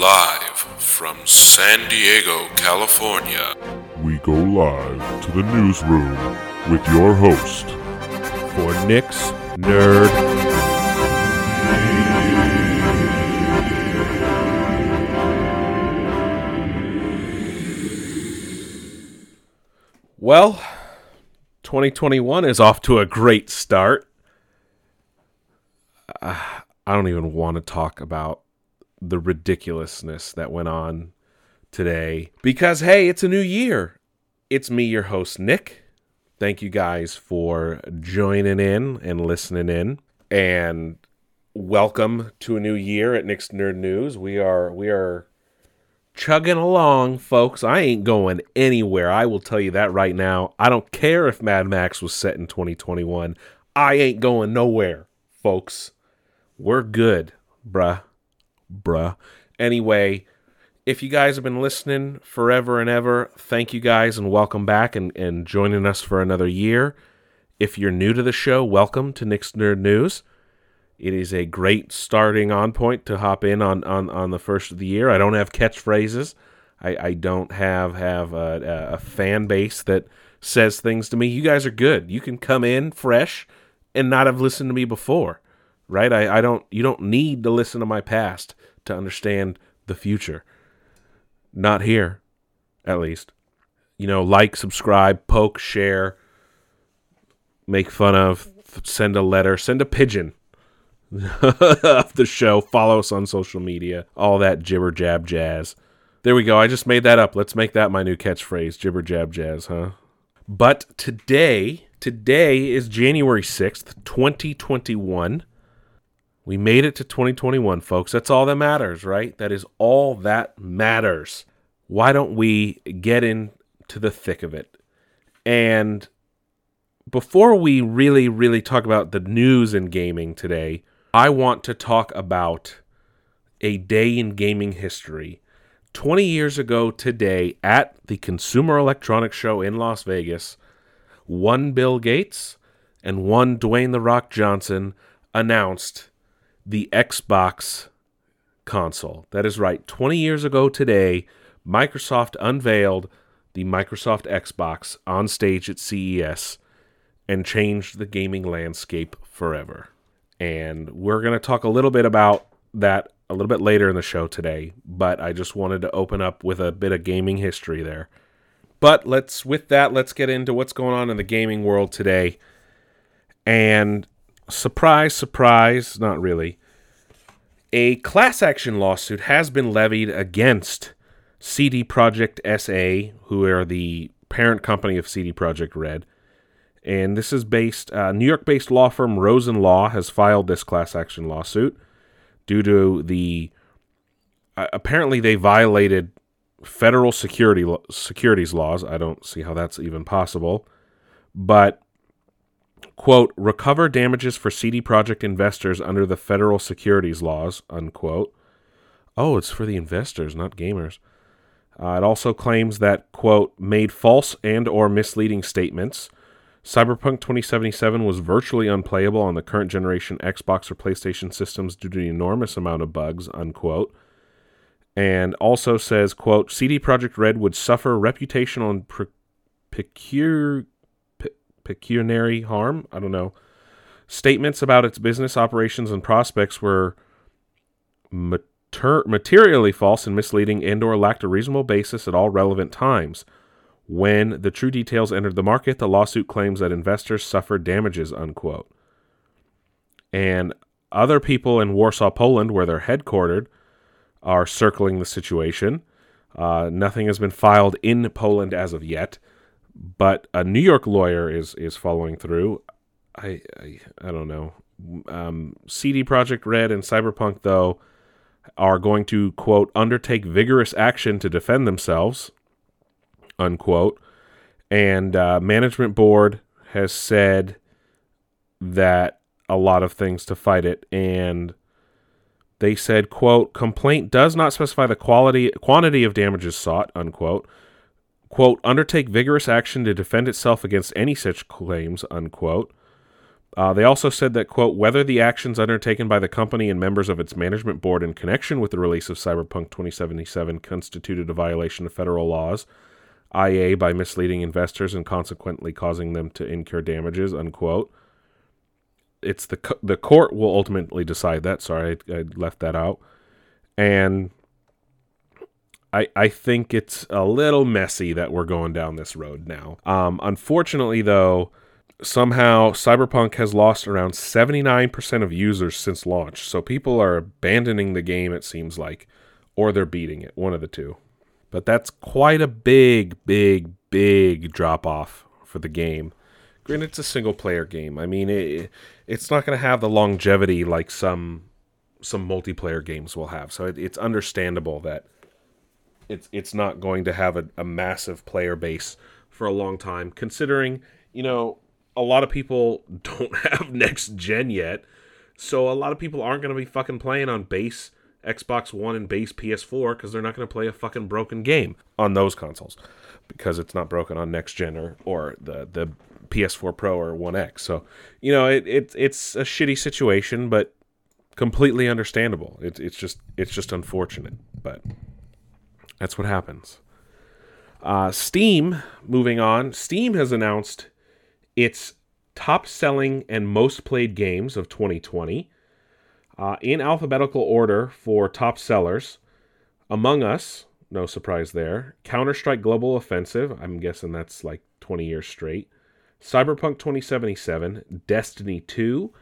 Live from San Diego, California. We go live to the newsroom with your host, for Nick's Nerd. Well, 2021 is off to a great start. Uh, I don't even want to talk about the ridiculousness that went on today because, hey, it's a new year. It's me, your host, Nick. Thank you guys for joining in and listening in. And welcome to a new year at Nick's Nerd News. We are we are chugging along, folks. I ain't going anywhere. I will tell you that right now. I don't care if Mad Max was set in 2021. I ain't going nowhere, folks. We're good, bruh bruh. Anyway, if you guys have been listening forever and ever, thank you guys and welcome back and, and joining us for another year. If you're new to the show, welcome to Nick's Nerd News. It is a great starting on point to hop in on, on, on the first of the year. I don't have catchphrases. I, I don't have have a, a fan base that says things to me. You guys are good. You can come in fresh and not have listened to me before, right? I, I don't. You don't need to listen to my past to understand the future. Not here, at least. You know, like, subscribe, poke, share, make fun of, send a letter, send a pigeon of the show, follow us on social media, all that jibber jab jazz. There we go. I just made that up. Let's make that my new catchphrase jibber jab jazz, huh? But today, today is January 6th, 2021. We made it to 2021, folks. That's all that matters, right? That is all that matters. Why don't we get into the thick of it? And before we really, really talk about the news in gaming today, I want to talk about a day in gaming history. 20 years ago today at the Consumer Electronics Show in Las Vegas, one Bill Gates and one Dwayne The Rock Johnson announced the Xbox console. That is right. 20 years ago today, Microsoft unveiled the Microsoft Xbox on stage at CES and changed the gaming landscape forever. And we're going to talk a little bit about that a little bit later in the show today, but I just wanted to open up with a bit of gaming history there. But let's with that, let's get into what's going on in the gaming world today. And surprise, surprise, not really. A class action lawsuit has been levied against CD Projekt SA, who are the parent company of CD Projekt Red. And this is based, uh, New York based law firm Rosen Law has filed this class action lawsuit due to the. Uh, apparently, they violated federal security securities laws. I don't see how that's even possible. But quote, recover damages for CD Projekt investors under the federal securities laws, unquote. Oh, it's for the investors, not gamers. Uh, it also claims that, quote, made false and or misleading statements. Cyberpunk 2077 was virtually unplayable on the current generation Xbox or PlayStation systems due to the enormous amount of bugs, unquote. And also says, quote, CD Projekt Red would suffer reputational and pre- pecuniary harm. I don't know. Statements about its business operations and prospects were mater- materially false and misleading and or lacked a reasonable basis at all relevant times. When the true details entered the market, the lawsuit claims that investors suffered damages, unquote. And other people in Warsaw, Poland, where they're headquartered, are circling the situation. Uh, nothing has been filed in Poland as of yet but a New York lawyer is is following through. I I, I don't know. Um, CD Projekt Red and Cyberpunk though are going to quote undertake vigorous action to defend themselves unquote and uh, management board has said that a lot of things to fight it and they said quote complaint does not specify the quality quantity of damages sought unquote quote, undertake vigorous action to defend itself against any such claims, unquote. Uh, they also said that, quote, whether the actions undertaken by the company and members of its management board in connection with the release of Cyberpunk 2077 constituted a violation of federal laws, IA by misleading investors and consequently causing them to incur damages, unquote. It's the the court will ultimately decide that. Sorry, I, I left that out. And I I think it's a little messy that we're going down this road now. Um, unfortunately, though, somehow Cyberpunk has lost around 79% of users since launch. So people are abandoning the game, it seems like, or they're beating it, one of the two. But that's quite a big, big, big drop off for the game. Granted, it's a single player game. I mean, it, it's not going to have the longevity like some some multiplayer games will have. So it, it's understandable that it's it's not going to have a, a massive player base for a long time, considering you know a lot of people don't have next gen yet. So a lot of people aren't going to be fucking playing on base Xbox One and base PS4 because they're not going to play a fucking broken game on those consoles because it's not broken on next gen or, or the the PS4 Pro or One X. So you know it, it it's a shitty situation, but completely understandable. It's it's just it's just unfortunate, but that's what happens. Uh, Steam, moving on. Steam has announced its top selling and most played games of 2020 uh, in alphabetical order for top sellers. Among Us, no surprise there. Counter Strike Global Offensive, I'm guessing that's like 20 years straight. Cyberpunk 2077, Destiny 2,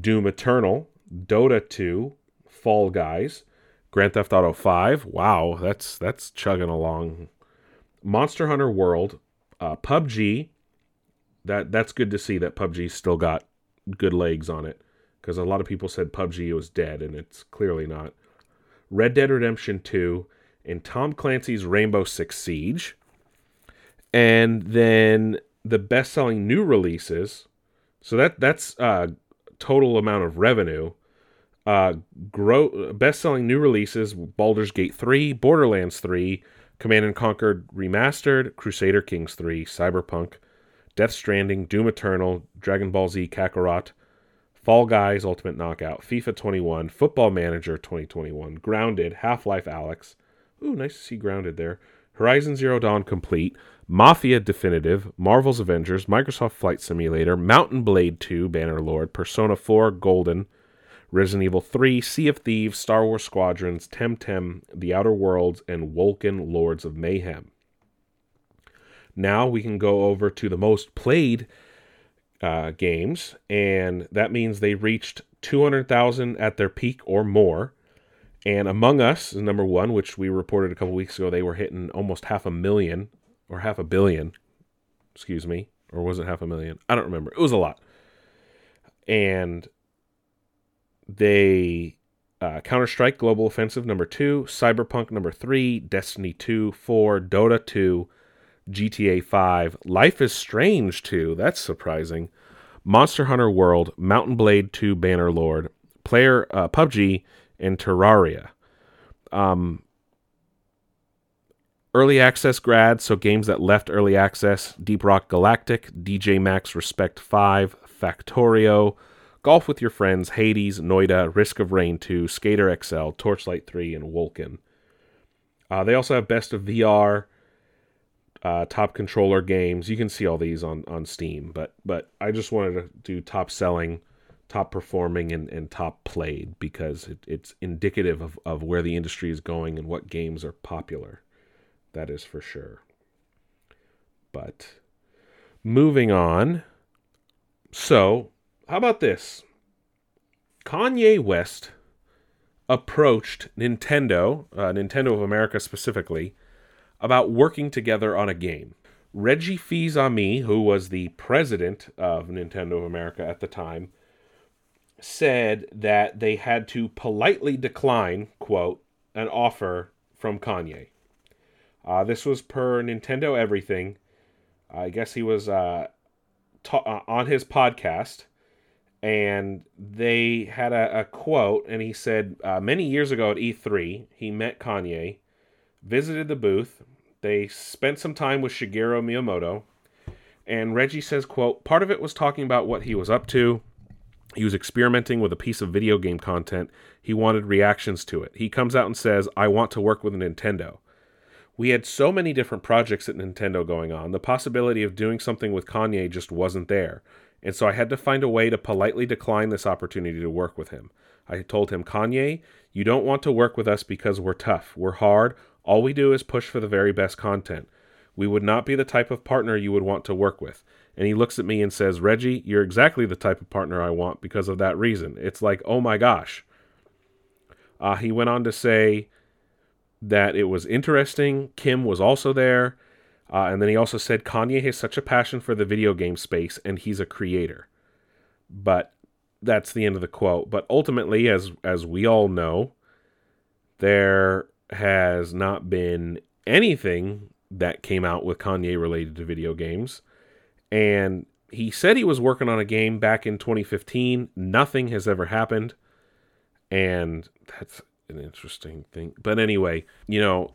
Doom Eternal, Dota 2, Fall Guys, Grand Theft Auto 5. Wow, that's that's chugging along. Monster Hunter World, uh, PUBG, that that's good to see that PUBG still got good legs on it because a lot of people said PUBG was dead and it's clearly not. Red Dead Redemption 2 and Tom Clancy's Rainbow Six Siege. And then the best-selling new releases. So that that's uh total amount of revenue. Uh best-selling new releases Baldur's Gate 3, Borderlands 3, Command and Conquer Remastered, Crusader Kings 3, Cyberpunk Death Stranding, Doom Eternal, Dragon Ball Z Kakarot, Fall Guys Ultimate Knockout, FIFA 21, Football Manager 2021, Grounded, Half Life Alyx. Ooh, nice to see Grounded there. Horizon Zero Dawn Complete, Mafia Definitive, Marvel's Avengers, Microsoft Flight Simulator, Mount and Blade 2, Bannerlord, Persona 4, Golden, Resident Evil 3, Sea of Thieves, Star Wars Squadrons, Temtem, The Outer Worlds, and Wolcen Lords of Mayhem. Now we can go over to the most played uh, games, and that means they reached 200,000 at their peak or more. And Among Us is number one, which we reported a couple weeks ago. They were hitting almost half a million or half a billion, excuse me, or was it half a million? I don't remember. It was a lot. And they uh, Counter Strike Global Offensive number two, Cyberpunk number three, Destiny 2, 4, Dota 2, GTA 5, Life is Strange 2, that's surprising, Monster Hunter World, Mount and Blade 2 Bannerlord, Player uh, PUBG, and Terraria. Um, early access grad, so games that left early access Deep Rock Galactic, DJ Max Respect 5, Factorio, Golf with Your Friends, Hades, Noita, Risk of Rain 2, Skater XL, Torchlight 3, and Wolcen. Uh, they also have Best of VR, uh, top controller games. You can see all these on, on Steam, but but I just wanted to do top selling, top performing, and, and top played because it, it's indicative of, of where the industry is going and what games are popular. That is for sure. But moving on. So, how about this? Kanye West approached Nintendo, uh, Nintendo of America specifically, about working together on a game. Reggie Fils-Aimé, who was the president of Nintendo of America at the time, said that they had to politely decline, quote, an offer from Kanye. Uh, this was per Nintendo Everything. I guess he was uh, ta- uh, on his podcast, and they had a, a quote, and he said, uh, Many years ago at E3, he met Kanye, visited the booth, they spent some time with Shigeru Miyamoto, And Reggie says, quote, part of it was talking about what he was up to. He was experimenting with a piece of video game content. He wanted reactions to it. He comes out and says, I want to work with Nintendo. We had so many different projects at Nintendo going on. The possibility of doing something with Kanye just wasn't there. And so I had to find a way to politely decline this opportunity to work with him. I told him, Kanye, you don't want to work with us because we're tough. We're hard. All we do is push for the very best content. We would not be the type of partner you would want to work with. And he looks at me and says, Reggie, you're exactly the type of partner I want because of that reason. It's like, oh my gosh. Uh, he went on to say that it was interesting. Kim was also there. Uh, and then he also said Kanye has such a passion for the video game space and he's a creator. But that's the end of the quote. But ultimately, as as we all know, there has not been anything that came out with Kanye related to video games. And he said he was working on a game back in 2015. Nothing has ever happened. And that's an interesting thing. But anyway, you know,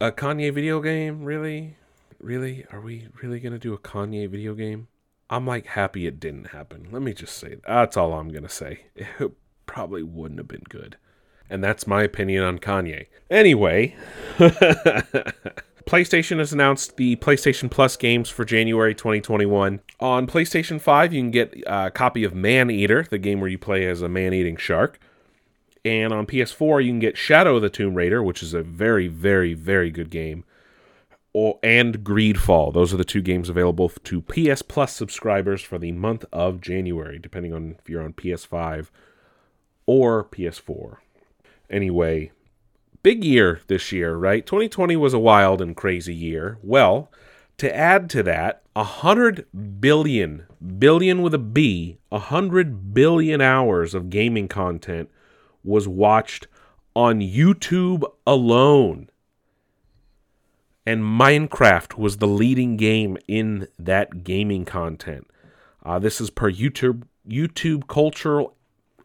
a Kanye video game, really? Really? Are we really going to do a Kanye video game? I'm like happy it didn't happen. Let me just say that's all I'm going to say. It probably wouldn't have been good. And that's my opinion on Kanye. Anyway, PlayStation has announced the PlayStation Plus games for January 2021. On PlayStation 5, you can get a copy of Man Eater, the game where you play as a man eating shark. And on PS4, you can get Shadow of the Tomb Raider, which is a very, very, very good game. Or, and Greedfall. Those are the two games available to PS Plus subscribers for the month of January, depending on if you're on PS5 or PS4. Anyway, big year this year, right? 2020 was a wild and crazy year. Well, to add to that, a hundred billion, billion with a B, a hundred billion hours of gaming content was watched on YouTube alone. And Minecraft was the leading game in that gaming content. Uh, this is per YouTube YouTube cultural.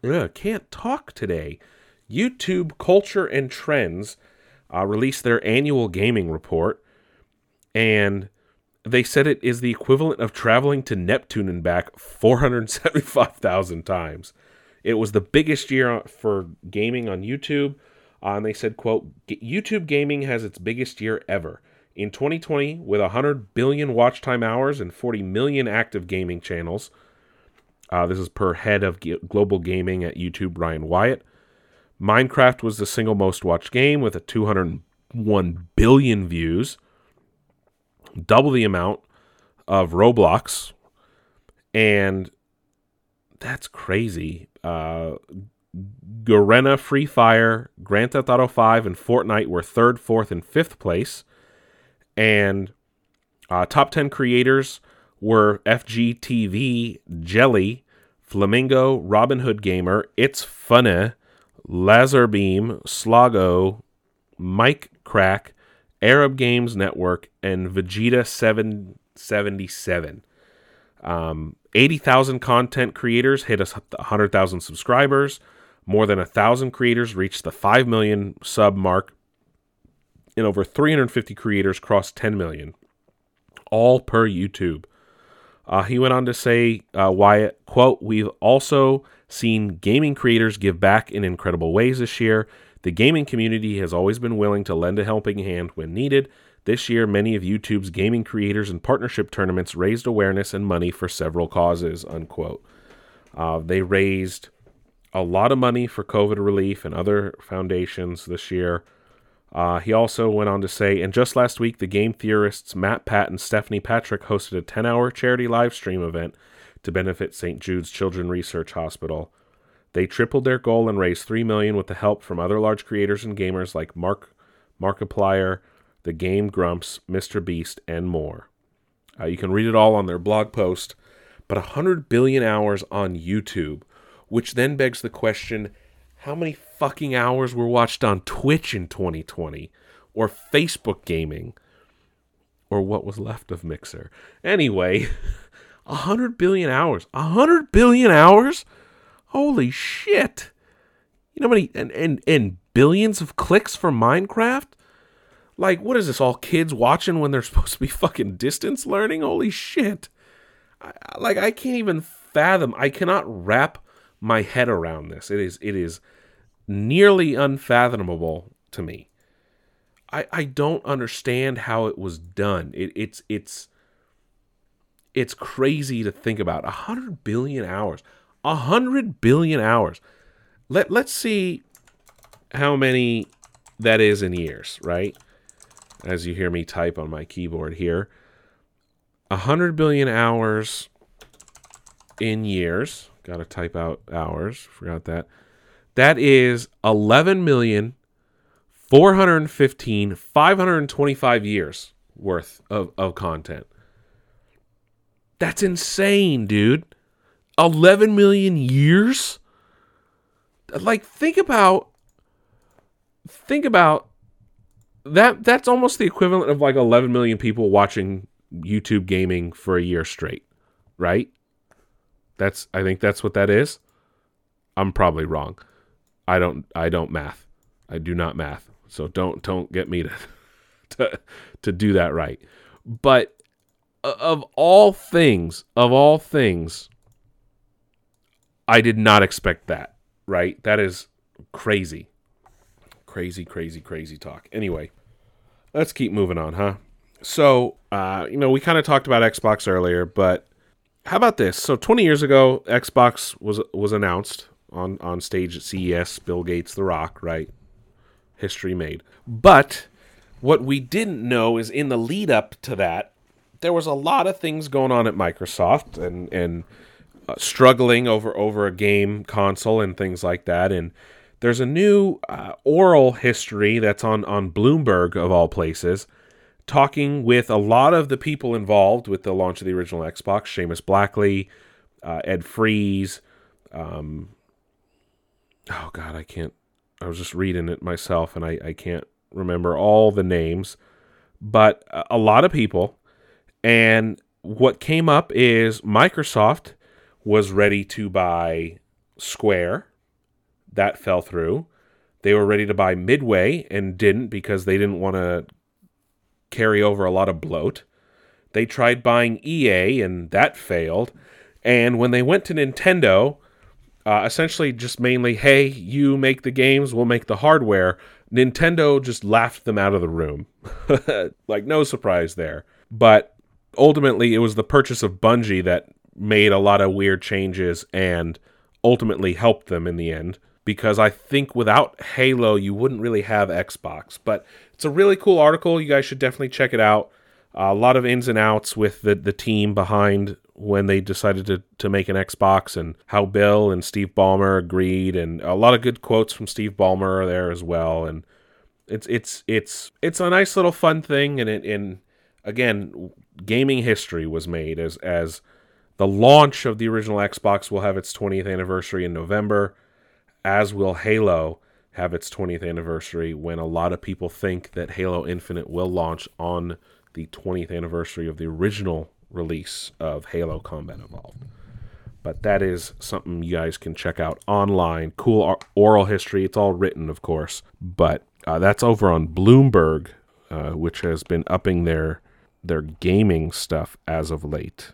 Ugh, can't talk today. YouTube Culture and Trends uh, released their annual gaming report, and they said it is the equivalent of traveling to Neptune and back 475,000 times. It was the biggest year for gaming on YouTube, uh, and they said, "quote YouTube gaming has its biggest year ever." In 2020, with 100 billion watch time hours and 40 million active gaming channels, uh, this is per head of global gaming at YouTube, Ryan Wyatt. Minecraft was the single most watched game with a 201 billion views, double the amount of Roblox, and that's crazy. Uh, Garena, Free Fire, Grand Theft Auto 5, and Fortnite were third, fourth, and fifth place. And uh, top 10 creators were FGTeeV, Jelly, Flamingo, Robin Hood Gamer, ItsFunneh, Lazarbeam, Slogo, Mike Crack, Arab Games Network, and Vegeta 777. Um, 80,000 content creators hit us 100,000 subscribers. More than 1,000 creators reached the 5 million sub mark. And over 350 creators crossed 10 million. All per YouTube. Uh, he went on to say, uh, Wyatt, quote, We've also seen gaming creators give back in incredible ways this year. The gaming community has always been willing to lend a helping hand when needed. This year, many of YouTube's gaming creators and partnership tournaments raised awareness and money for several causes. Unquote. Uh, they raised a lot of money for COVID relief and other foundations this year. Uh, he also went on to say, and just last week, the game theorists MatPat and Stephanie Patrick hosted a 10 hour charity live stream event to benefit St. Jude's Children Research Hospital. They tripled their goal and raised 3 million with the help from other large creators and gamers like Mark Markiplier, The Game Grumps, Mr. Beast, and more. Uh, you can read it all on their blog post, but 100 billion hours on YouTube, which then begs the question how many fucking hours were watched on Twitch in 2020 or Facebook gaming or what was left of Mixer? Anyway, 100 billion hours. 100 billion hours? Holy shit. You know how many and, and and billions of clicks for Minecraft? Like, what is this? All kids watching when they're supposed to be fucking distance learning? Holy shit. I, like, I can't even fathom. I cannot wrap my head around this. It is, it is nearly unfathomable to me. I, I don't understand how it was done. It, it's, it's, it's crazy to think about. A hundred billion hours. A hundred billion hours. Let, let's see how many that is in years, right? As you hear me type on my keyboard here. A hundred billion hours in years. Got to type out hours. Forgot that. That is 11 million 415 525 years worth of, of content. That's insane, dude. 11 million years? Like think about think about that that's almost the equivalent of like 11 million people watching YouTube gaming for a year straight, right? That's I think that's what that is. I'm probably wrong. I don't I don't math. I do not math. So don't don't get me to to, to do that right. But uh, of all things, of all things, I did not expect that, right? That is crazy. Crazy, crazy, crazy talk. Anyway, let's keep moving on, huh? So, uh, you know, we kind of talked about Xbox earlier, but how about this? So, 20 years ago, Xbox was was announced on on stage at CES. Bill Gates, The Rock, right? History made. But what we didn't know is in the lead up to that, there was a lot of things going on at Microsoft and and uh, struggling over over a game console and things like that. And there's a new uh, oral history that's on on Bloomberg of all places, talking with a lot of the people involved with the launch of the original Xbox: Seamus Blackley, uh, Ed Fries. Um, oh God, I can't. I was just reading it myself, and I, I can't remember all the names, but a lot of people. And what came up is Microsoft was ready to buy Square. That fell through. They were ready to buy Midway and didn't because they didn't want to carry over a lot of bloat. They tried buying EA and that failed. And when they went to Nintendo, uh, essentially just mainly, hey, you make the games, we'll make the hardware. Nintendo just laughed them out of the room. like, no surprise there. But ultimately, it was the purchase of Bungie that made a lot of weird changes and ultimately helped them in the end. Because I think without Halo, you wouldn't really have Xbox. But it's a really cool article. You guys should definitely check it out. Uh, a lot of ins and outs with the, the team behind when they decided to, to make an Xbox and how Bill and Steve Ballmer agreed and a lot of good quotes from Steve Ballmer are there as well and it's it's it's it's a nice little fun thing and it and again gaming history was made as as the launch of the original Xbox will have its 20th anniversary in November as will Halo have its 20th anniversary when a lot of people think that Halo Infinite will launch on the 20th anniversary of the original release of Halo Combat Evolved. But that is something you guys can check out online. Cool oral history. It's all written, of course, but uh, that's over on Bloomberg, uh, which has been upping their their gaming stuff as of late.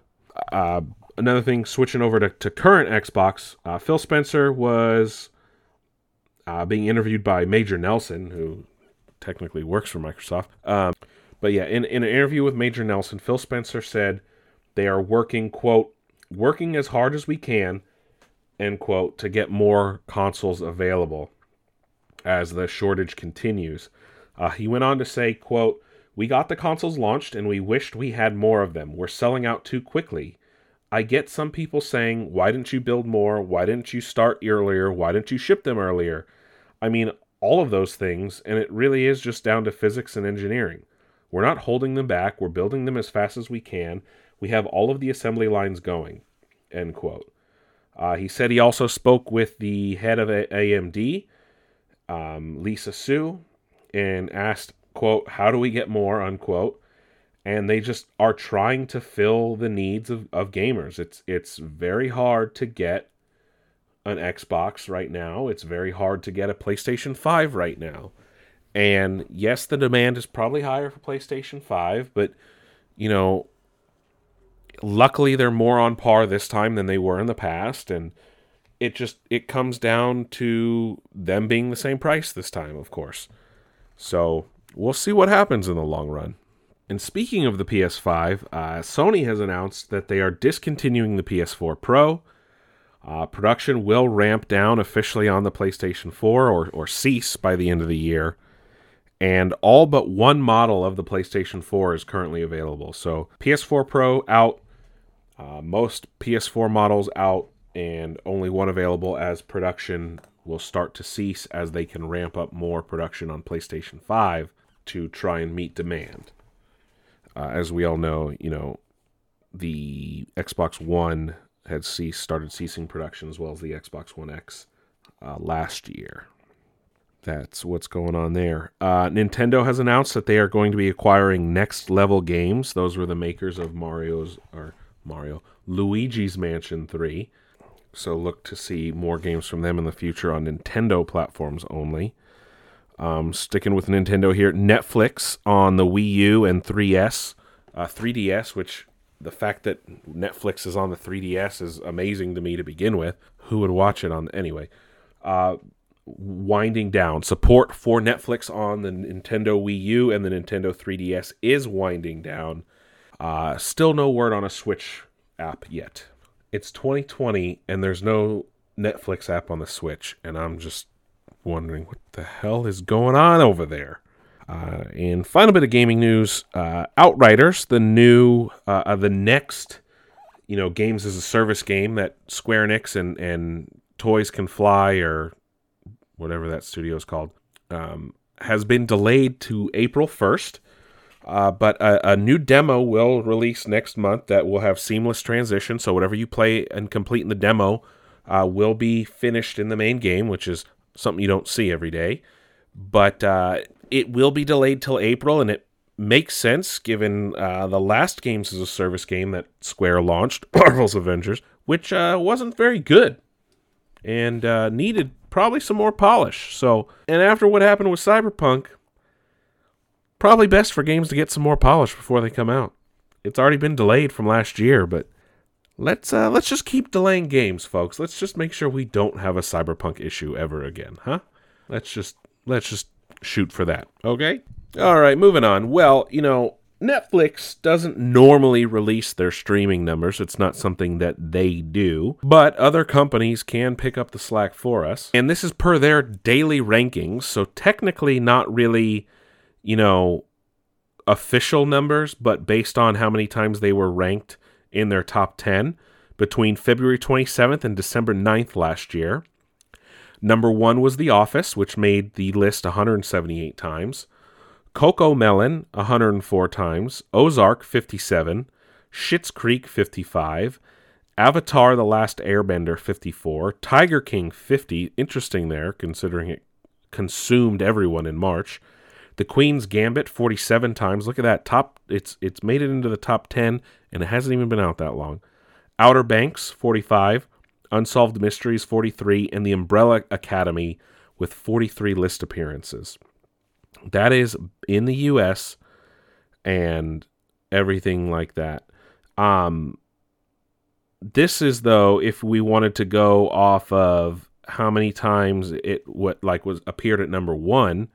Uh, another thing, switching over to, to current Xbox, uh, Phil Spencer was uh, being interviewed by Major Nelson, who technically works for Microsoft. Um, but yeah, in, in an interview with Major Nelson, Phil Spencer said they are working, quote, working as hard as we can, end quote, to get more consoles available as the shortage continues. Uh, he went on to say, quote, we got the consoles launched and we wished we had more of them. We're selling out too quickly. I get some people saying, why didn't you build more? Why didn't you start earlier? Why didn't you ship them earlier? I mean, all of those things, and it really is just down to physics and engineering. We're not holding them back. We're building them as fast as we can. We have all of the assembly lines going. End quote. Uh, he said he also spoke with the head of AMD, um, Lisa Su, and asked, quote, how do we get more, unquote. And they just are trying to fill the needs of, of gamers. It's it's very hard to get an Xbox right now. It's very hard to get a PlayStation 5 right now And yes, the demand is probably higher for PlayStation 5, but you know, luckily they're more on par this time than they were in the past and it just it comes down to them being the same price this time, of course. So, we'll see what happens in the long run. And speaking of the PS5, uh, Sony has announced that they are discontinuing the PS4 Pro. Uh, production will ramp down officially on the PlayStation 4 or, or cease by the end of the year. And all but one model of the PlayStation 4 is currently available. So PS4 Pro out, uh, most PS4 models out, and only one available as production will start to cease as they can ramp up more production on PlayStation 5 to try and meet demand. Uh, as we all know, you know, the Xbox One had ceased, started ceasing production as well as the Xbox One X uh, last year. That's what's going on there. Uh, Nintendo has announced that they are going to be acquiring Next Level Games. Those were the makers of Mario's or Mario Luigi's Mansion 3. So look to see more games from them in the future on Nintendo platforms only. Um, sticking with Nintendo here, Netflix on the Wii U and 3S, uh, 3DS, which the fact that Netflix is on the 3DS is amazing to me to begin with. Who would watch it on anyway? Uh, winding down. Support for Netflix on the Nintendo Wii U and the Nintendo 3DS is winding down. Uh, still no word on a Switch app yet. It's 2020 and there's no Netflix app on the Switch, and I'm just wondering what the hell is going on over there. Uh, and final bit of gaming news: uh, Outriders, the new, uh, the next, you know, games as a service game that Square Enix and and Toys Can Fly or whatever that studio is called, um, has been delayed to April first. Uh, but a, a, new demo will release next month that will have seamless transition. So whatever you play and complete in the demo uh, will be finished in the main game, which is something you don't see every day. But uh, it will be delayed till April, and it makes sense given uh, the last games as a service game that Square launched, Marvel's Avengers, which uh, wasn't very good and uh, needed probably some more polish. So, and after what happened with Cyberpunk, probably best for games to get some more polish before they come out. It's already been delayed from last year, but let's uh, let's just keep delaying games, folks. Let's just make sure we don't have a cyberpunk issue ever again, huh? Let's just let's just shoot for that. Okay? All right, moving on. Well, you know, Netflix doesn't normally release their streaming numbers. It's not something that they do, but other companies can pick up the slack for us. And this is per their daily rankings, so technically not really, you know, official numbers, but based on how many times they were ranked in their top 10 between February 27th and December 9th last year. Number one was The Office, which made the list 178 times. CoComelon, 104 times. Ozark, 57. Schitt's Creek, 55. Avatar The Last Airbender, 54. Tiger King, 50. Interesting there, considering it consumed everyone in March. The Queen's Gambit 47 times. Look at that. Top it's it's made it into the top 10 and it hasn't even been out that long. Outer Banks 45, Unsolved Mysteries 43 and The Umbrella Academy with 43 list appearances. That is in the US and everything like that. Um this is though if we wanted to go off of how many times it what like was appeared at number 1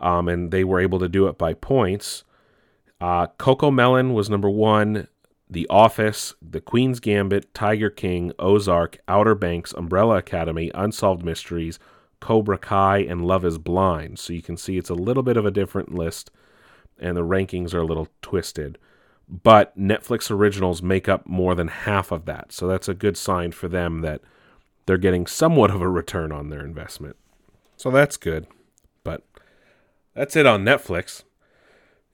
um, and they were able to do it by points. Uh, CoComelon was number one. The Office, The Queen's Gambit, Tiger King, Ozark, Outer Banks, Umbrella Academy, Unsolved Mysteries, Cobra Kai, and Love is Blind. So you can see it's a little bit of a different list, and the rankings are a little twisted. But Netflix originals make up more than half of that. So that's a good sign for them that they're getting somewhat of a return on their investment. So that's good. But that's it on Netflix.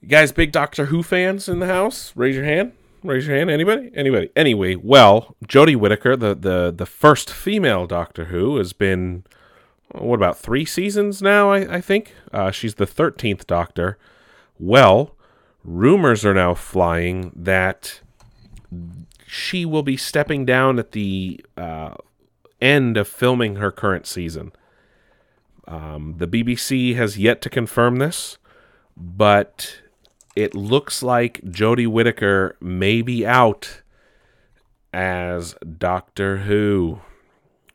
You guys, big Doctor Who fans in the house? Raise your hand. Raise your hand. Anybody? Anybody? Anyway, well, Jodie Whittaker, the the the first female Doctor Who, has been what about three seasons now? I, I think uh, she's the thirteenth Doctor. Well, rumors are now flying that she will be stepping down at the uh, end of filming her current season Um, the BBC has yet to confirm this, but it looks like Jodie Whittaker may be out as Doctor Who.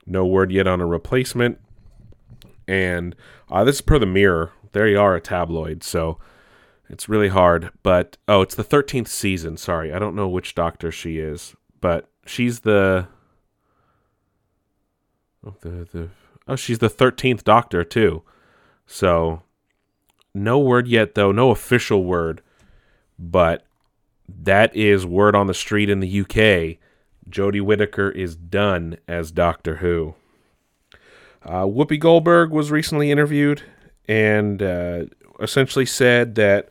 No word yet on a replacement. And uh, this is per the Mirror. There you are, a tabloid. So it's really hard. But oh, it's the 13th season. Sorry, I don't know which Doctor she is, but she's the. Oh, the, the oh, she's the 13th Doctor too. So no word yet, though. No official word. But that is word on the street in the UK. Jodie Whittaker is done as Doctor Who. Uh, Whoopi Goldberg was recently interviewed and uh, essentially said that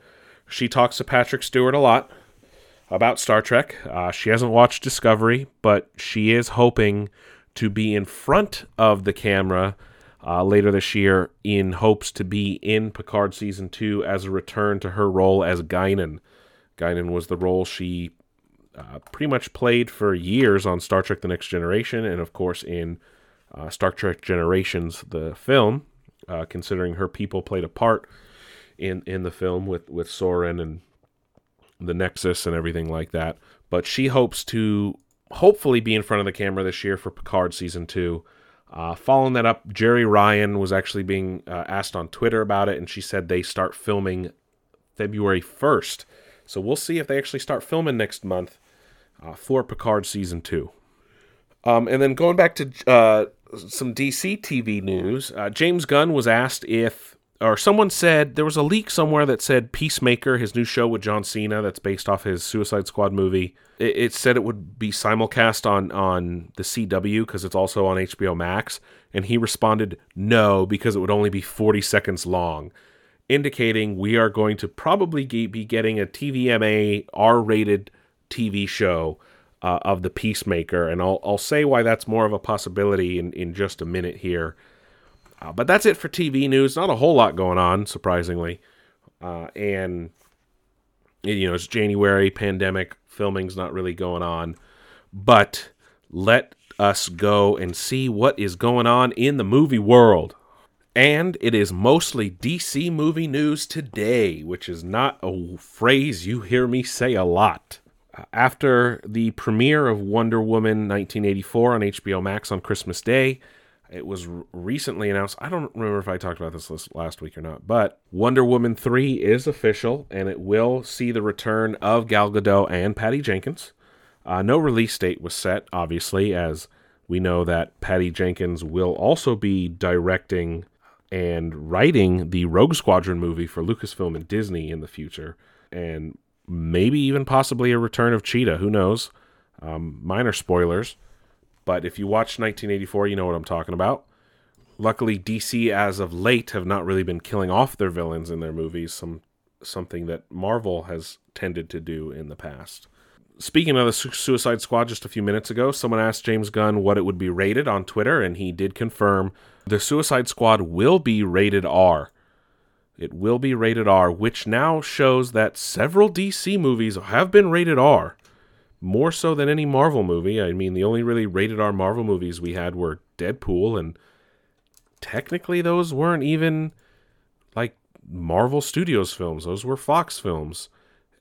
she talks to Patrick Stewart a lot about Star Trek. Uh, she hasn't watched Discovery, but she is hoping to be in front of the camera uh, later this year in hopes to be in Picard season two as a return to her role as Guinan. Guinan was the role she uh, pretty much played for years on Star Trek The Next Generation, and of course in uh, Star Trek Generations, the film, uh, considering her people played a part in, in the film with, with Soran and the Nexus and everything like that. But she hopes to hopefully be in front of the camera this year for Picard season two. Uh, following that up, Jeri Ryan was actually being uh, asked on Twitter about it, and she said they start filming February 1st. So we'll see if they actually start filming next month uh, for Picard season two. Um, and then going back to uh, some DC TV news, uh, James Gunn was asked if, or someone said there was a leak somewhere that said Peacemaker, his new show with John Cena, that's based off his Suicide Squad movie. It, it said it would be simulcast on on the CW because it's also on HBO Max, and he responded no because it would only be 40 seconds long indicating we are going to probably be getting a TVMA R-rated TV show uh, of the Peacemaker, and I'll I'll say why that's more of a possibility in in just a minute here. Uh, but that's it for TV news. Not a whole lot going on, surprisingly, uh, and you know it's January, pandemic, filming's not really going on, but let us go and see what is going on in the movie world. And it is mostly DC movie news today, which is not a phrase you hear me say a lot after the premiere of Wonder Woman 1984 on HBO Max on Christmas Day, it was recently announced. I don't remember if I talked about this last week or not, but Wonder Woman 3 is official and it will see the return of Gal Gadot and Patty Jenkins. Uh, no release date was set, obviously, as we know that Patty Jenkins will also be directing and writing the Rogue Squadron movie for Lucasfilm and Disney in the future. And maybe even possibly a return of Cheetah. Who knows? Um, minor spoilers, but if you watch 1984, you know what I'm talking about. Luckily, DC as of late have not really been killing off their villains in their movies. Some something that Marvel has tended to do in the past. Speaking of the Suicide Squad, just a few minutes ago, someone asked James Gunn what it would be rated on Twitter, and he did confirm the Suicide Squad will be rated R. It will be rated R, which now shows that several DC movies have been rated R. More so than any Marvel movie. I mean, the only really rated R Marvel movies we had were Deadpool, and technically those weren't even like Marvel Studios films. Those were Fox films.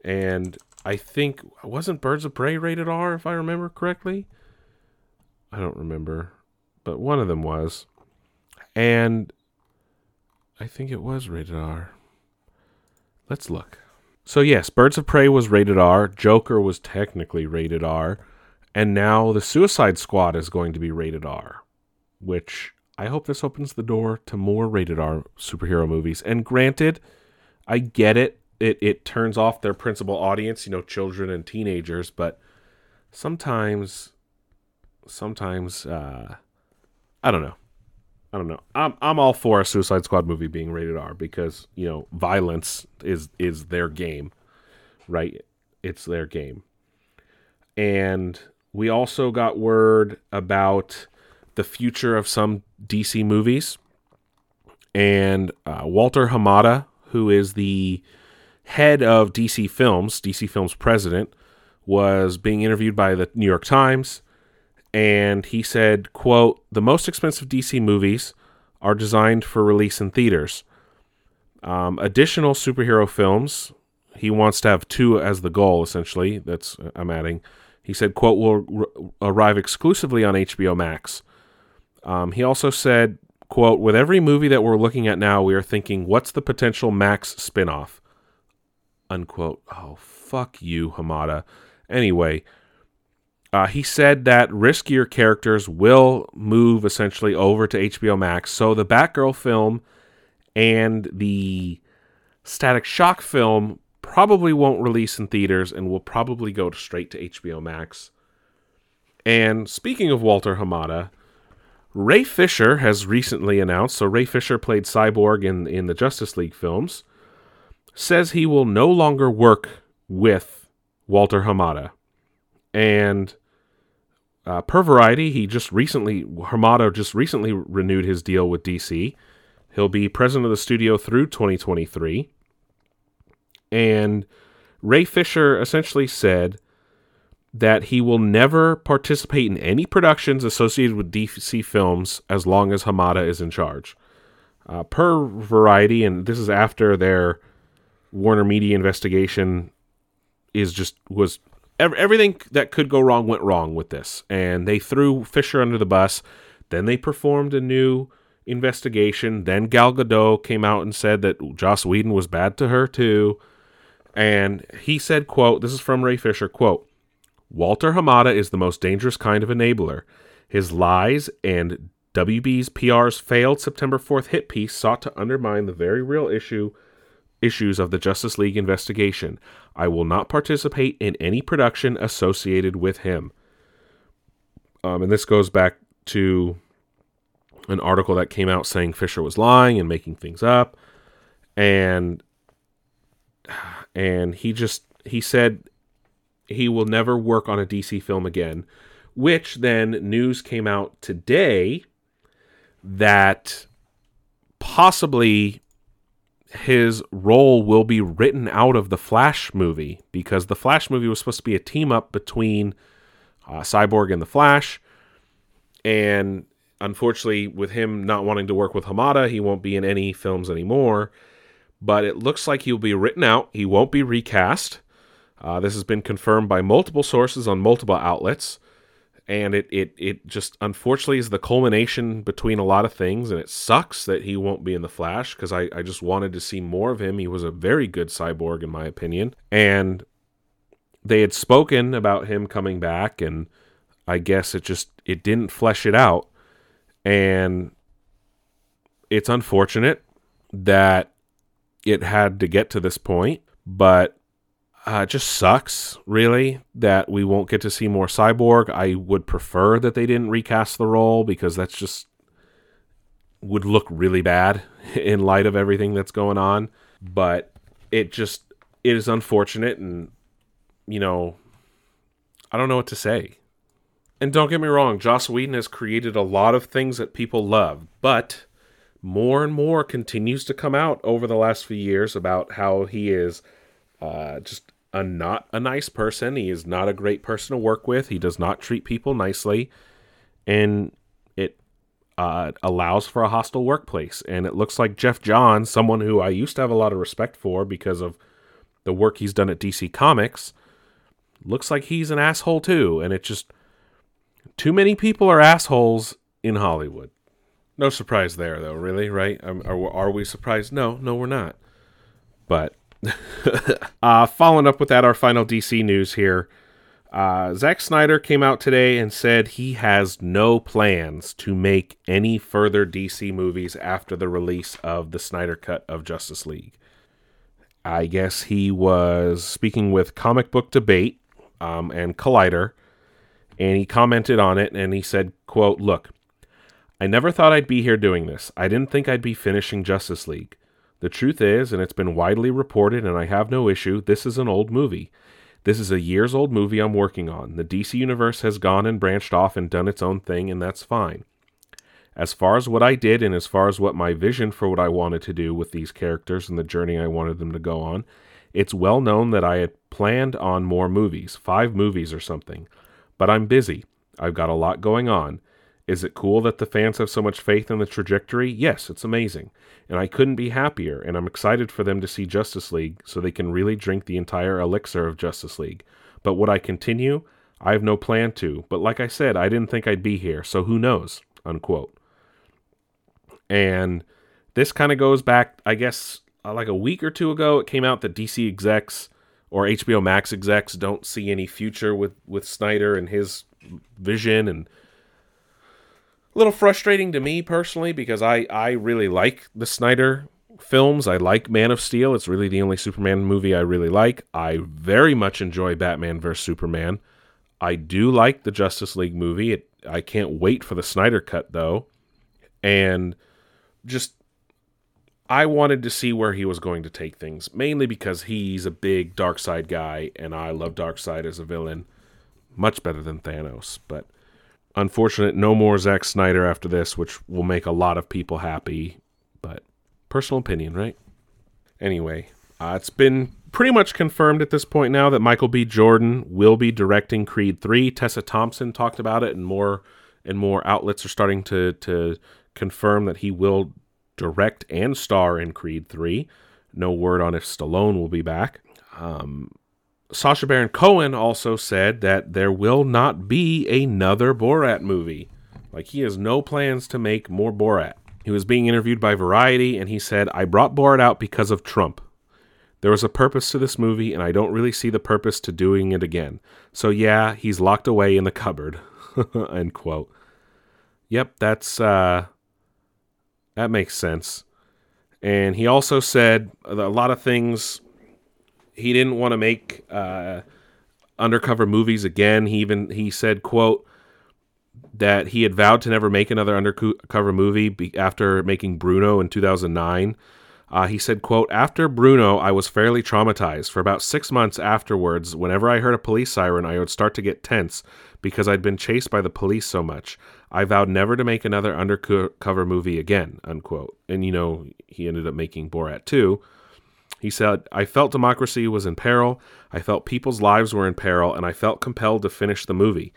And I think, wasn't Birds of Prey rated R, if I remember correctly? I don't remember, but one of them was. And I think it was rated R. Let's look. So, yes, Birds of Prey was rated R, Joker was technically rated R, and now the Suicide Squad is going to be rated R, which I hope this opens the door to more rated R superhero movies. And granted, I get it. It it turns off their principal audience, you know, children and teenagers, but sometimes sometimes uh I don't know. I don't know. I'm I'm all for a Suicide Squad movie being rated R because you know violence is is their game, right? It's their game, and we also got word about the future of some DC movies, and uh, Walter Hamada, who is the head of DC Films, DC Films president, was being interviewed by the New York Times and he said, quote, the most expensive DC movies are designed for release in theaters. Um, additional superhero films, he wants to have two as the goal, essentially. That's, I'm adding. He said, quote, will r- arrive exclusively on HBO Max. Um, he also said, quote, with every movie that we're looking at now, we are thinking, what's the potential Max spinoff? Unquote. Oh, fuck you, Hamada. Anyway, uh, he said that riskier characters will move essentially over to HBO Max. So the Batgirl film and the Static Shock film probably won't release in theaters and will probably go straight to HBO Max. And speaking of Walter Hamada, Ray Fisher has recently announced. So Ray Fisher played Cyborg in in the Justice League films. Says he will no longer work with Walter Hamada, and uh, per Variety, he just recently Hamada just recently renewed his deal with DC. He'll be president of the studio through 2023. And Ray Fisher essentially said that he will never participate in any productions associated with DC films as long as Hamada is in charge. Uh, per Variety, and this is after their Warner Media investigation is just was everything that could go wrong went wrong with this, and they threw Fisher under the bus. Then they performed a new investigation. Then Gal Gadot came out and said that Joss Whedon was bad to her too. And he said, quote, this is from Ray Fisher, quote, Walter Hamada is the most dangerous kind of enabler. His lies and WB's PR's failed September 4th hit piece sought to undermine the very real issue issues of the Justice League investigation. I will not participate in any production associated with him. Um, and this goes back to an article that came out saying Fisher was lying and making things up. And and he just he said he will never work on a DC film again, which then news came out today that possibly his role will be written out of the Flash movie because the Flash movie was supposed to be a team up between uh, Cyborg and the Flash. And unfortunately, with him not wanting to work with Hamada, he won't be in any films anymore but it looks like he'll be written out. He won't be recast. Uh, this has been confirmed by multiple sources on multiple outlets, and it, it it just unfortunately is the culmination between a lot of things, and it sucks that he won't be in the Flash because I, I just wanted to see more of him. He was a very good cyborg in my opinion, and they had spoken about him coming back, and I guess it just it didn't flesh it out, and it's unfortunate that it had to get to this point, but uh, it just sucks, really, that we won't get to see more Cyborg. I would prefer that they didn't recast the role because that's just would look really bad in light of everything that's going on. But it just it is unfortunate, and you know, I don't know what to say. And don't get me wrong, Joss Whedon has created a lot of things that people love, but more and more continues to come out over the last few years about how he is uh, just a not a nice person. He is not a great person to work with. He does not treat people nicely, and it uh, allows for a hostile workplace. And it looks like Geoff Johns, someone who I used to have a lot of respect for because of the work he's done at DC Comics, looks like he's an asshole too. And it just too many people are assholes in Hollywood. No surprise there, though, really, right? Um, are, are we surprised? No, no, we're not. But uh, following up with that, our final DC news here. Uh, Zack Snyder came out today and said he has no plans to make any further DC movies after the release of the Snyder Cut of Justice League. I guess he was speaking with Comic Book Debate um, and Collider, and he commented on it and he said, "quote Look, I never thought I'd be here doing this. I didn't think I'd be finishing Justice League. The truth is, and it's been widely reported, and I have no issue, this is an old movie. This is a years old movie I'm working on. The DC Universe has gone and branched off and done its own thing, and that's fine. As far as what I did, and as far as what my vision for what I wanted to do with these characters and the journey I wanted them to go on, it's well known that I had planned on more movies, five movies or something. But I'm busy. I've got a lot going on Is it cool that the fans have so much faith in the trajectory? Yes, it's amazing. And I couldn't be happier, and I'm excited for them to see Justice League so they can really drink the entire elixir of Justice League. But would I continue? I have no plan to. But like I said, I didn't think I'd be here, so who knows? Unquote. And this kind of goes back, I guess, uh, like a week or two ago. It came out that DC execs or HBO Max execs don't see any future with with Snyder and his vision and little frustrating to me personally because I I really like the Snyder films. I like Man of Steel. It's really the only Superman movie I really like. I very much enjoy Batman vs Superman. I do like the Justice League movie. It, I can't wait for the Snyder cut though. And just I wanted to see where he was going to take things, mainly because he's a big Darkseid guy, and I love Darkseid as a villain much better than Thanos. But unfortunate, no more Zack Snyder after this, which will make a lot of people happy. But personal opinion, right? Anyway, uh, it's been pretty much confirmed at this point now that Michael B. Jordan will be directing Creed 3. Tessa Thompson talked about it, and more and more outlets are starting to to confirm that he will direct and star in Creed 3. No word on if Stallone will be back. Um, Sacha Baron Cohen also said that there will not be another Borat movie. Like, he has no plans to make more Borat. He was being interviewed by Variety, and he said, I brought Borat out because of Trump. There was a purpose to this movie, and I don't really see the purpose to doing it again. So, yeah, he's locked away in the cupboard. End quote. Yep, that's, uh, that makes sense. And he also said a lot of things. He didn't want to make uh, undercover movies again. He even he said, "quote." That he had vowed to never make another undercover movie after making Bruno in 2009. Uh, he said, quote, After Bruno, I was fairly traumatized. For about six months afterwards, whenever I heard a police siren, I would start to get tense because I'd been chased by the police so much. I vowed never to make another undercover movie again, unquote. And, you know, he ended up making Borat 2. He said, I felt democracy was in peril, I felt people's lives were in peril, and I felt compelled to finish the movie.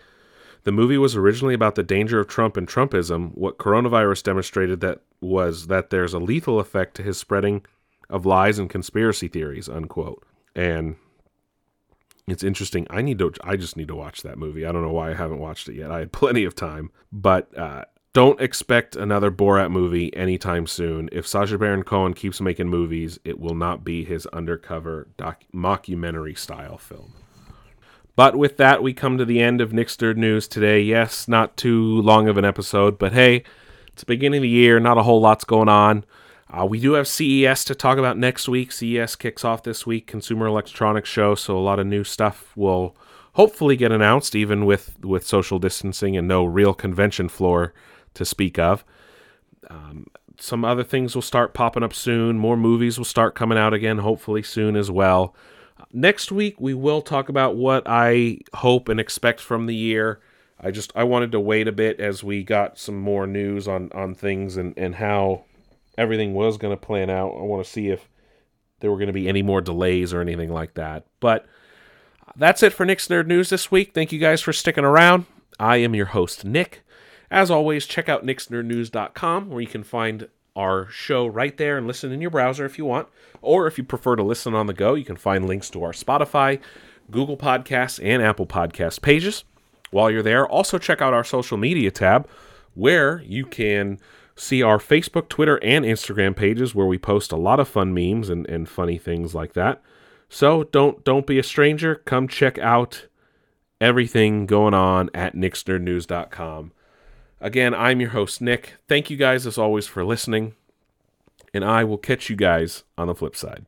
The movie was originally about the danger of Trump and Trumpism. What coronavirus demonstrated that was that there's a lethal effect to his spreading of lies and conspiracy theories, unquote. And it's interesting. I need to. I just need to watch that movie. I don't know why I haven't watched it yet. I had plenty of time, but uh, don't expect another Borat movie anytime soon. If Sacha Baron Cohen keeps making movies, it will not be his undercover doc- mockumentary style film. But with that, we come to the end of Nick's Nerd News today. Yes, not too long of an episode, but hey, it's the beginning of the year. Not a whole lot's going on. Uh, we do have CES to talk about next week. CES kicks off this week, Consumer Electronics Show, so a lot of new stuff will hopefully get announced, even with with social distancing and no real convention floor to speak of. Um, some other things will start popping up soon. More movies will start coming out again, hopefully soon as well. Next week we will talk about what I hope and expect from the year. I just I wanted to wait a bit as we got some more news on on things and and how everything was going to plan out. I want to see if there were going to be any more delays or anything like that. But that's it for Nick's Nerd News this week. Thank you guys for sticking around. I am your host, Nick. As always, check out nicksnerdnews.com where you can find our show right there and listen in your browser if you want. Or if you prefer to listen on the go, you can find links to our Spotify, Google Podcasts, and Apple Podcast pages. While you're there, also check out our social media tab where you can see our Facebook, Twitter, and Instagram pages where we post a lot of fun memes and, and funny things like that. So don't don't be a stranger. Come check out everything going on at nicksnerdnews.com. Again, I'm your host, Nick. Thank you guys as always for listening, and I will catch you guys on the flip side.